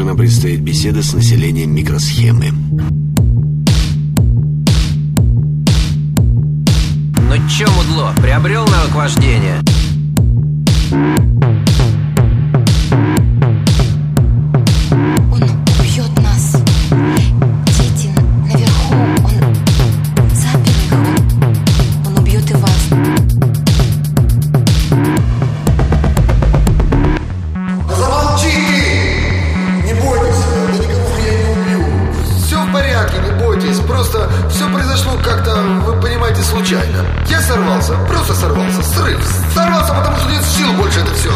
же нам предстоит беседа с населением микросхемы. Ну чё, мудло, приобрел навык вождения? Все в порядке, не бойтесь. Просто все произошло как-то, вы понимаете, случайно. Я сорвался, просто сорвался. Срыв. Сорвался, потому что нет сил больше это все.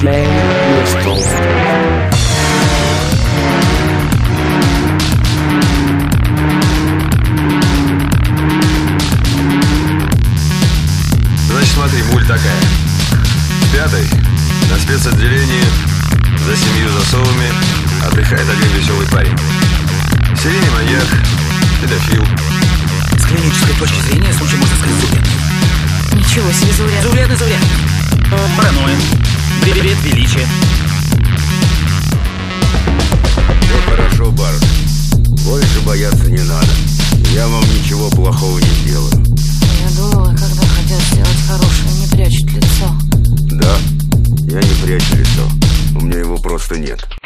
Значит, смотри, муль такая. Пятый на спецотделении за семью засовами отдыхает один веселый парень. Серийный маньяк, педофил. С клинической точки зрения случай можно сказать заурядный. Ничего себе, зауряд. Заурядный, заурядный. Паранойя. Бред величия. Вот хорошо, Барт. Больше бояться не надо. Я вам ничего плохого не сделаю. что нет.